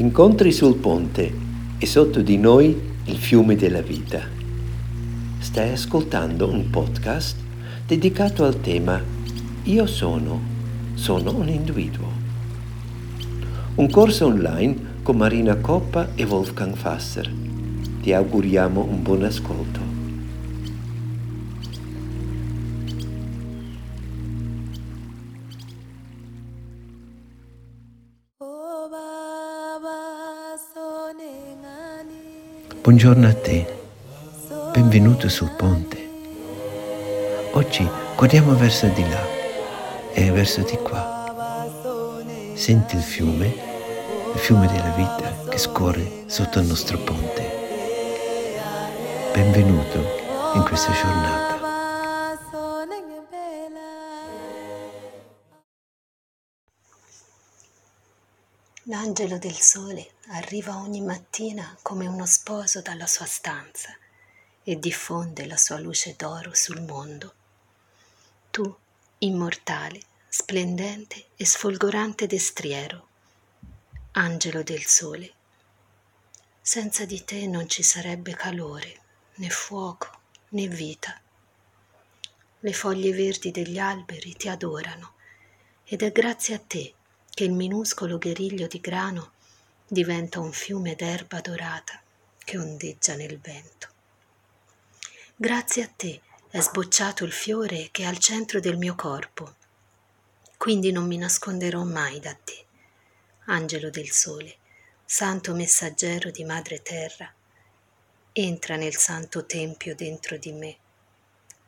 Incontri sul ponte e sotto di noi il fiume della vita. Stai ascoltando un podcast dedicato al tema Io sono, sono un individuo. Un corso online con Marina Coppa e Wolfgang Fasser. Ti auguriamo un buon ascolto. Buongiorno a te, benvenuto sul ponte. Oggi guardiamo verso di là e verso di qua. Senti il fiume, il fiume della vita che scorre sotto il nostro ponte. Benvenuto in questa giornata. L'angelo del sole arriva ogni mattina come uno sposo dalla sua stanza e diffonde la sua luce d'oro sul mondo. Tu, immortale, splendente e sfolgorante destriero, angelo del sole, senza di te non ci sarebbe calore, né fuoco, né vita. Le foglie verdi degli alberi ti adorano ed è grazie a te che il minuscolo guerriglio di grano diventa un fiume d'erba dorata che ondeggia nel vento. Grazie a te è sbocciato il fiore che è al centro del mio corpo, quindi non mi nasconderò mai da te, angelo del sole, santo messaggero di madre terra, entra nel santo tempio dentro di me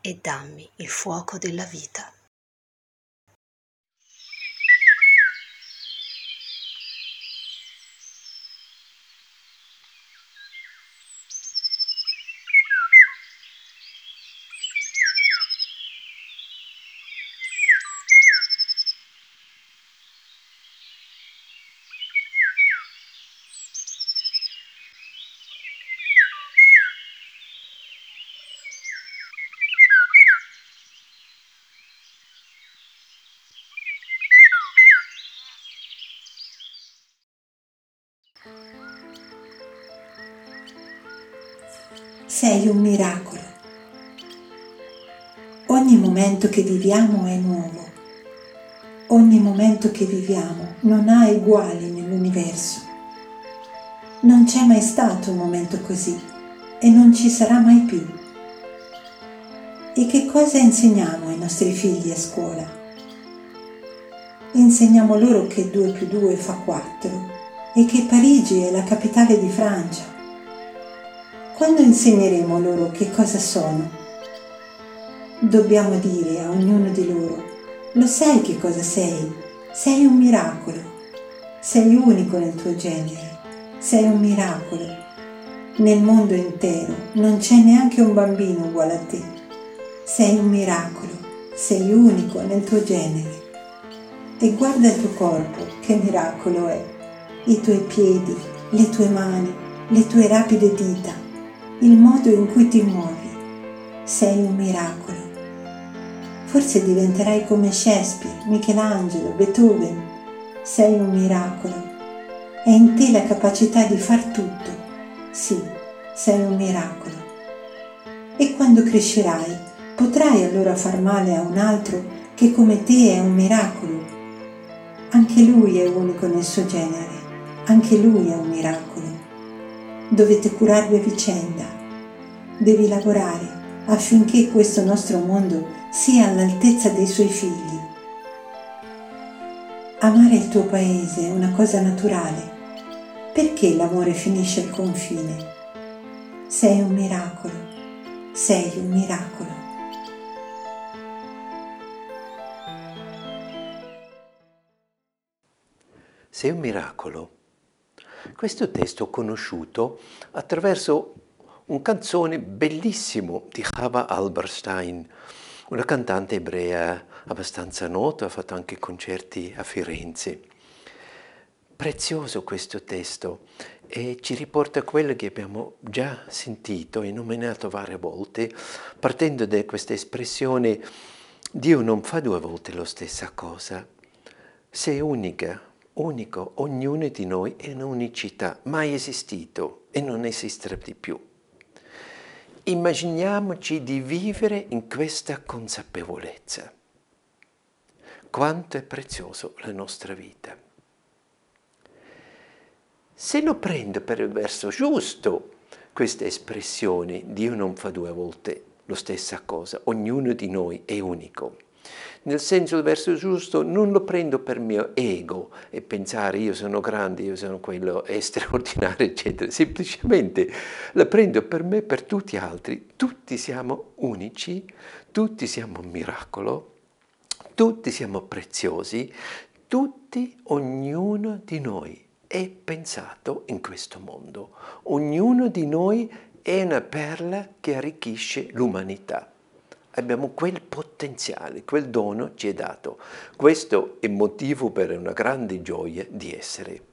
e dammi il fuoco della vita. Sei un miracolo. Ogni momento che viviamo è nuovo. Ogni momento che viviamo non ha uguali nell'universo. Non c'è mai stato un momento così e non ci sarà mai più. E che cosa insegniamo ai nostri figli a scuola? Insegniamo loro che 2 più 2 fa 4 e che Parigi è la capitale di Francia. Quando insegneremo loro che cosa sono? Dobbiamo dire a ognuno di loro, lo sai che cosa sei? Sei un miracolo. Sei unico nel tuo genere. Sei un miracolo. Nel mondo intero non c'è neanche un bambino uguale a te. Sei un miracolo. Sei unico nel tuo genere. E guarda il tuo corpo, che miracolo è i tuoi piedi, le tue mani, le tue rapide dita, il modo in cui ti muovi. Sei un miracolo. Forse diventerai come Shakespeare, Michelangelo, Beethoven. Sei un miracolo. È in te la capacità di far tutto. Sì, sei un miracolo. E quando crescerai, potrai allora far male a un altro che come te è un miracolo. Anche lui è unico nel suo genere anche lui è un miracolo. Dovete curarvi a vicenda. Devi lavorare affinché questo nostro mondo sia all'altezza dei suoi figli. Amare il tuo paese è una cosa naturale. Perché l'amore finisce al confine? Sei un miracolo. Sei un miracolo. Sei un miracolo questo testo conosciuto attraverso un canzone bellissimo di Chava Alberstein, una cantante ebrea abbastanza nota, ha fatto anche concerti a Firenze. Prezioso questo testo e ci riporta quello che abbiamo già sentito e nominato varie volte, partendo da questa espressione Dio non fa due volte la stessa cosa, sei unica, unico, ognuno di noi è un'unicità, mai esistito e non esisterà di più. Immaginiamoci di vivere in questa consapevolezza. Quanto è prezioso la nostra vita. Se lo prendo per il verso giusto, questa espressione, Dio non fa due volte la stessa cosa, ognuno di noi è unico nel senso verso giusto, non lo prendo per mio ego e pensare io sono grande, io sono quello straordinario, eccetera. Semplicemente la prendo per me per tutti gli altri. Tutti siamo unici, tutti siamo un miracolo, tutti siamo preziosi, tutti, ognuno di noi è pensato in questo mondo. Ognuno di noi è una perla che arricchisce l'umanità abbiamo quel potenziale, quel dono ci è dato. Questo è motivo per una grande gioia di essere.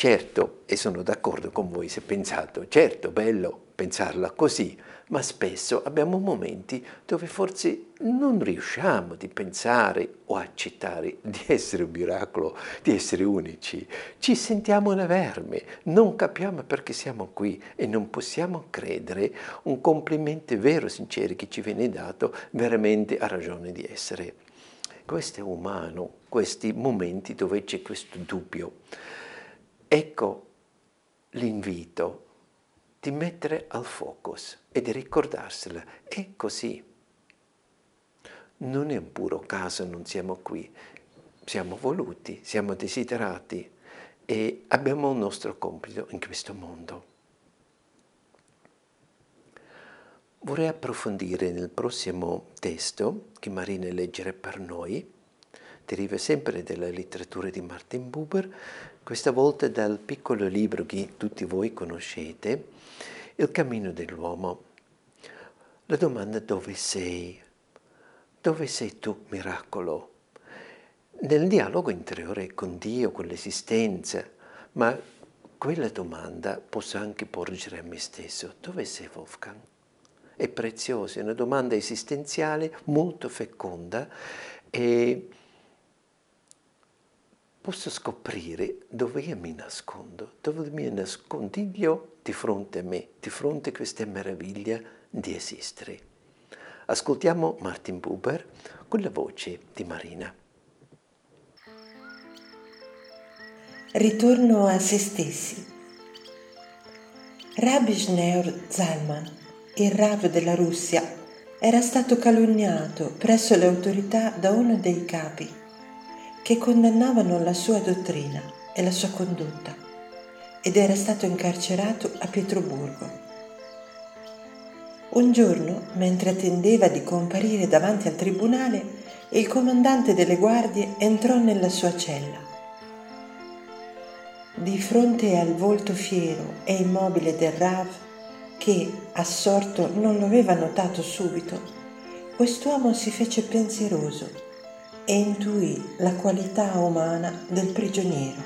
Certo, e sono d'accordo con voi se pensate, certo, bello pensarla così, ma spesso abbiamo momenti dove forse non riusciamo di pensare o accettare di essere un miracolo, di essere unici. Ci sentiamo una verme, non capiamo perché siamo qui e non possiamo credere un complimento vero, sincero che ci viene dato, veramente ha ragione di essere. Questo è umano, questi momenti dove c'è questo dubbio. Ecco l'invito di mettere al focus e di ricordarsela. È così. Non è un puro caso, non siamo qui. Siamo voluti, siamo desiderati e abbiamo un nostro compito in questo mondo. Vorrei approfondire nel prossimo testo che Marina leggerà per noi, deriva sempre dalla letteratura di Martin Buber, questa volta dal piccolo libro che tutti voi conoscete, il cammino dell'uomo. La domanda dove sei? Dove sei tu, miracolo? Nel dialogo interiore con Dio, con l'esistenza, ma quella domanda posso anche porgere a me stesso. Dove sei Wolfgang? È preziosa, è una domanda esistenziale molto feconda e posso scoprire dove io mi nascondo, dove mi nascondiglio di fronte a me, di fronte a questa meraviglia di esistere. Ascoltiamo Martin Buber con la voce di Marina. Ritorno a se stessi. Rabbi Schneur Zalman, il Rav della Russia, era stato calunniato presso le autorità da uno dei capi che condannavano la sua dottrina e la sua condotta ed era stato incarcerato a Pietroburgo. Un giorno, mentre attendeva di comparire davanti al tribunale, il comandante delle guardie entrò nella sua cella. Di fronte al volto fiero e immobile del Rav, che, assorto, non lo aveva notato subito, quest'uomo si fece pensieroso e intuì la qualità umana del prigioniero.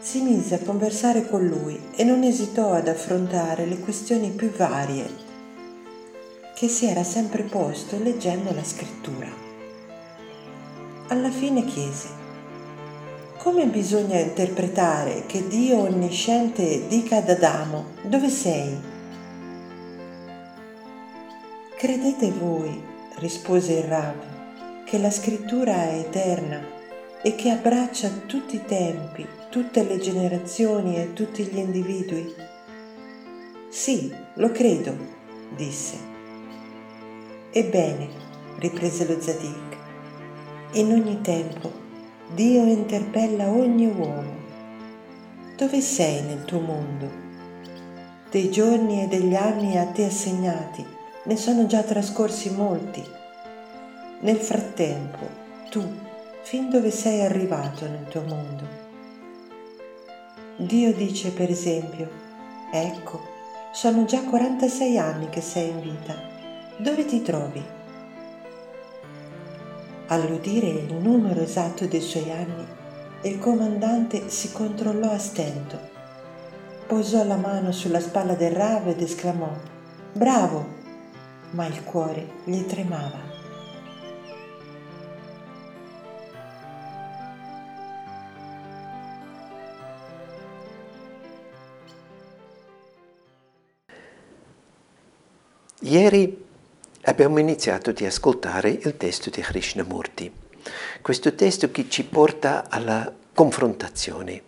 Si mise a conversare con lui e non esitò ad affrontare le questioni più varie che si era sempre posto leggendo la scrittura. Alla fine chiese, come bisogna interpretare che Dio onnisciente dica ad Adamo, dove sei? Credete voi, rispose il Rav, che la scrittura è eterna e che abbraccia tutti i tempi, tutte le generazioni e tutti gli individui? Sì, lo credo, disse. Ebbene, riprese lo Zadik, in ogni tempo Dio interpella ogni uomo. Dove sei nel tuo mondo? Dei giorni e degli anni a te assegnati ne sono già trascorsi molti nel frattempo, tu, fin dove sei arrivato nel tuo mondo? Dio dice, per esempio, ecco, sono già 46 anni che sei in vita. Dove ti trovi? All'udire il numero esatto dei suoi anni, il comandante si controllò a stento. Posò la mano sulla spalla del rave ed esclamò Bravo! Ma il cuore gli tremava. Ieri abbiamo iniziato ad ascoltare il testo di Krishnamurti, questo testo che ci porta alla confrontazione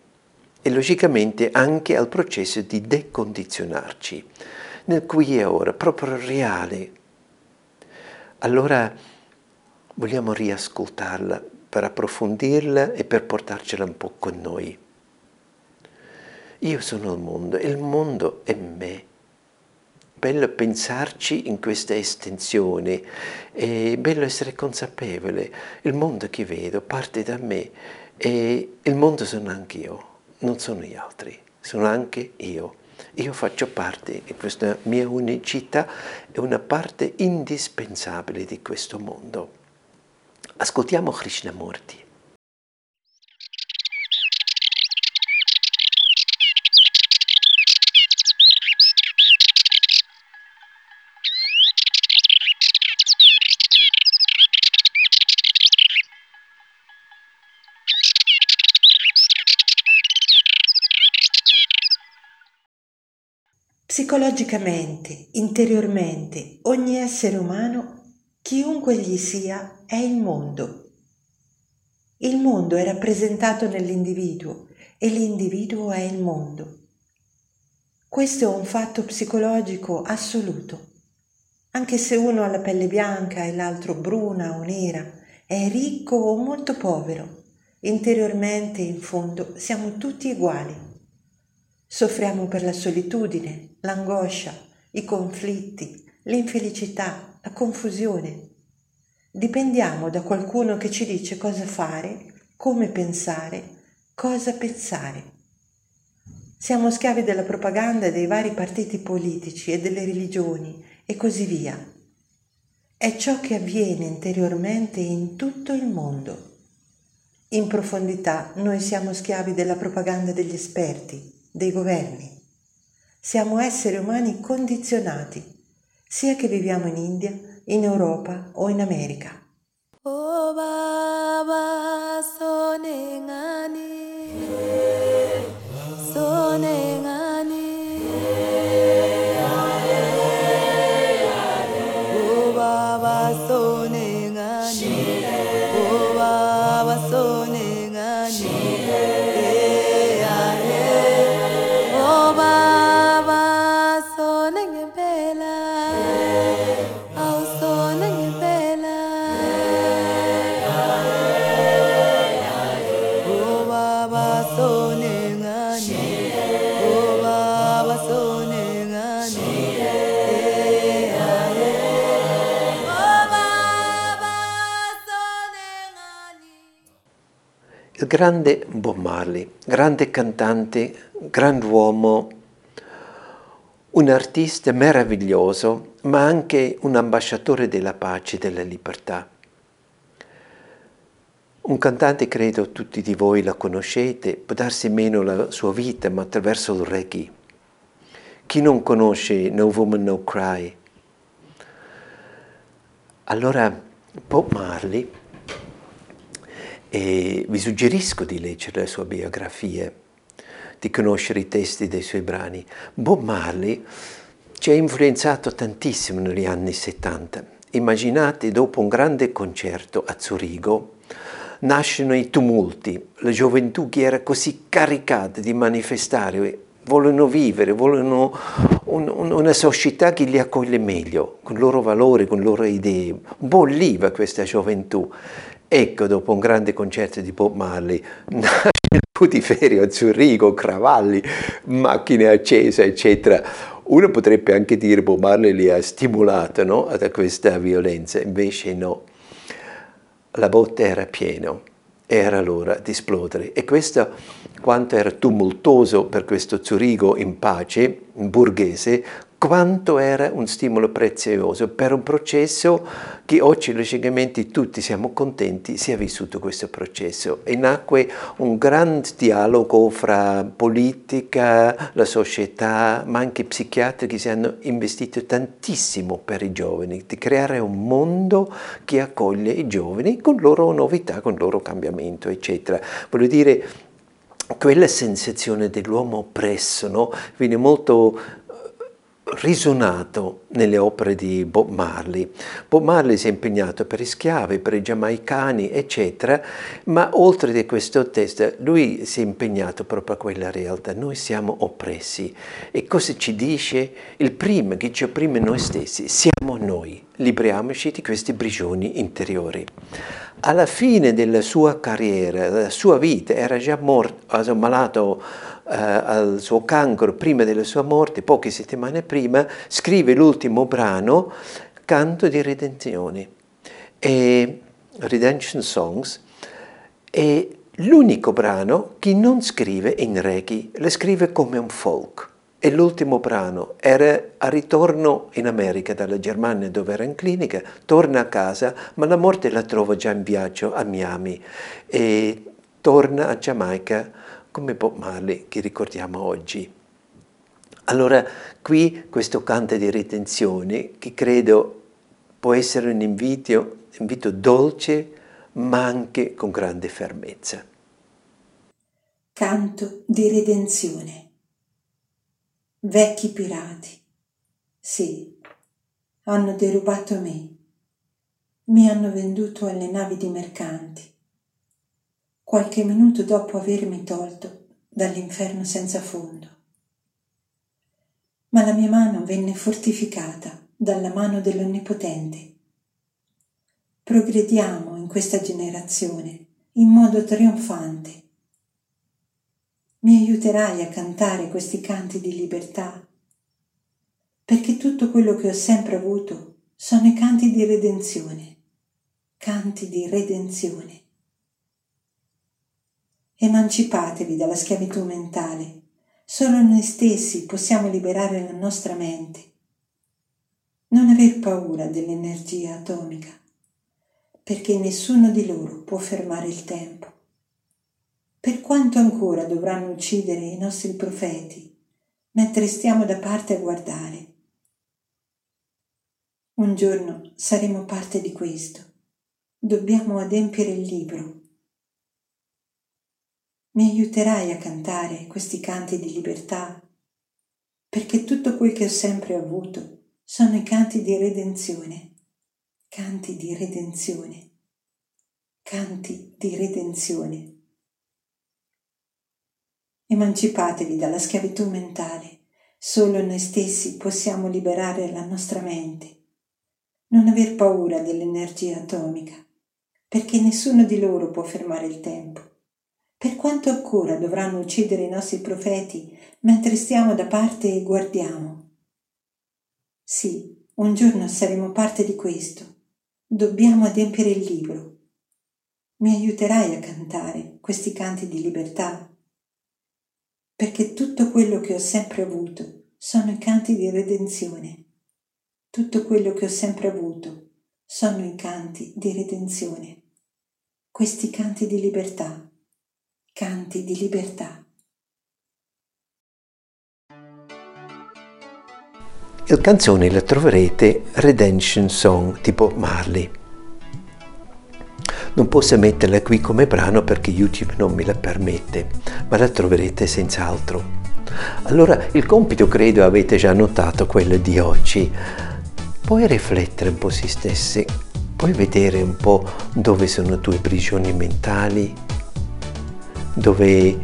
e logicamente anche al processo di decondizionarci, nel qui e ora, proprio reale. Allora vogliamo riascoltarla per approfondirla e per portarcela un po' con noi. Io sono il mondo e il mondo è me. Bello pensarci in questa estensione, è bello essere consapevole. Il mondo che vedo parte da me e il mondo sono anche io, non sono gli altri, sono anche io. Io faccio parte di questa mia unicità, è una parte indispensabile di questo mondo. Ascoltiamo Krishnamurti. Psicologicamente, interiormente, ogni essere umano Chiunque gli sia è il mondo. Il mondo è rappresentato nell'individuo e l'individuo è il mondo. Questo è un fatto psicologico assoluto. Anche se uno ha la pelle bianca e l'altro bruna o nera, è ricco o molto povero, interiormente in fondo siamo tutti uguali. Soffriamo per la solitudine, l'angoscia, i conflitti, l'infelicità, la confusione. Dipendiamo da qualcuno che ci dice cosa fare, come pensare, cosa pensare. Siamo schiavi della propaganda dei vari partiti politici e delle religioni e così via. È ciò che avviene interiormente in tutto il mondo. In profondità noi siamo schiavi della propaganda degli esperti, dei governi. Siamo esseri umani condizionati sia che viviamo in India, in Europa o in America. Oh, Baba, grande Bob Marley, grande cantante, grand'uomo, un artista meraviglioso, ma anche un ambasciatore della pace e della libertà. Un cantante, credo tutti di voi la conoscete, può darsi meno la sua vita, ma attraverso il reggae. Chi non conosce No Woman No Cry? Allora, Bob Marley e vi suggerisco di leggere le sue biografie, di conoscere i testi dei suoi brani. Bob Marley ci ha influenzato tantissimo negli anni 70. Immaginate dopo un grande concerto a Zurigo nascono i tumulti, la gioventù che era così caricata di manifestare, vogliono vivere, vogliono un, un, una società che li accoglie meglio, con i loro valori, con le loro idee. Bolliva questa gioventù Ecco, dopo un grande concerto di Bob Marley, nasce il putiferio a Zurigo, cravalli, macchine accese, eccetera. Uno potrebbe anche dire Bob Marley li ha stimolati no? da questa violenza, invece no. La botte era piena, era l'ora di esplodere. E questo, quanto era tumultuoso per questo Zurigo in pace, in borghese, quanto era un stimolo prezioso per un processo che oggi logicamente tutti siamo contenti sia vissuto questo processo e nacque un grande dialogo fra politica, la società, ma anche psichiatri che si hanno investito tantissimo per i giovani, di creare un mondo che accoglie i giovani con loro novità, con loro cambiamento, eccetera. Voglio dire, quella sensazione dell'uomo oppresso no? viene molto risuonato nelle opere di Bob Marley. Bob Marley si è impegnato per i schiavi, per i giamaicani, eccetera, ma oltre di questo testo lui si è impegnato proprio a quella realtà. Noi siamo oppressi e cosa ci dice? Il primo che ci opprime noi stessi siamo noi. Libriamoci di questi prigioni interiori. Alla fine della sua carriera, della sua vita, era già morto, malato al suo cancro prima della sua morte, poche settimane prima, scrive l'ultimo brano, Canto di Redenzione, e Redemption Songs, è l'unico brano che non scrive in reggae, lo scrive come un folk. E l'ultimo brano era a ritorno in America dalla Germania dove era in clinica, torna a casa, ma la morte la trova già in viaggio a Miami e torna a Giamaica come Bob Marley che ricordiamo oggi. Allora qui questo canto di ritenzione che credo può essere un invito, invito dolce ma anche con grande fermezza. Canto di redenzione. Vecchi pirati, sì, hanno derubato me, mi hanno venduto alle navi di mercanti qualche minuto dopo avermi tolto dall'inferno senza fondo. Ma la mia mano venne fortificata dalla mano dell'Onnipotente. Progrediamo in questa generazione in modo trionfante. Mi aiuterai a cantare questi canti di libertà, perché tutto quello che ho sempre avuto sono i canti di redenzione, canti di redenzione. Emancipatevi dalla schiavitù mentale. Solo noi stessi possiamo liberare la nostra mente. Non aver paura dell'energia atomica, perché nessuno di loro può fermare il tempo. Per quanto ancora dovranno uccidere i nostri profeti, mentre stiamo da parte a guardare? Un giorno saremo parte di questo. Dobbiamo adempiere il libro mi aiuterai a cantare questi canti di libertà, perché tutto quel che ho sempre avuto sono i canti di redenzione, canti di redenzione, canti di redenzione. Emancipatevi dalla schiavitù mentale, solo noi stessi possiamo liberare la nostra mente. Non aver paura dell'energia atomica, perché nessuno di loro può fermare il tempo. Per quanto ancora dovranno uccidere i nostri profeti mentre stiamo da parte e guardiamo? Sì, un giorno saremo parte di questo. Dobbiamo adempiere il libro. Mi aiuterai a cantare questi canti di libertà? Perché tutto quello che ho sempre avuto sono i canti di redenzione. Tutto quello che ho sempre avuto sono i canti di redenzione. Questi canti di libertà canti di libertà. Il canzone la troverete Redemption Song tipo Marley. Non posso metterla qui come brano perché YouTube non me la permette, ma la troverete senz'altro. Allora il compito credo avete già notato quello di oggi. Puoi riflettere un po' su stessi, puoi vedere un po' dove sono le tue prigioni mentali, dove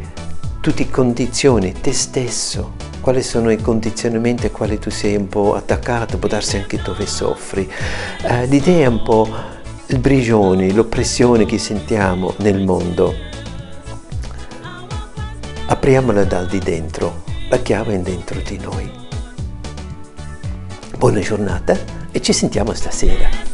tu ti condizioni te stesso, quali sono i condizionamenti a quali tu sei un po' attaccato, può darsi anche dove soffri. Eh, l'idea è un po' il prigione, l'oppressione che sentiamo nel mondo. Apriamola dal di dentro, la chiave è dentro di noi. Buona giornata e ci sentiamo stasera.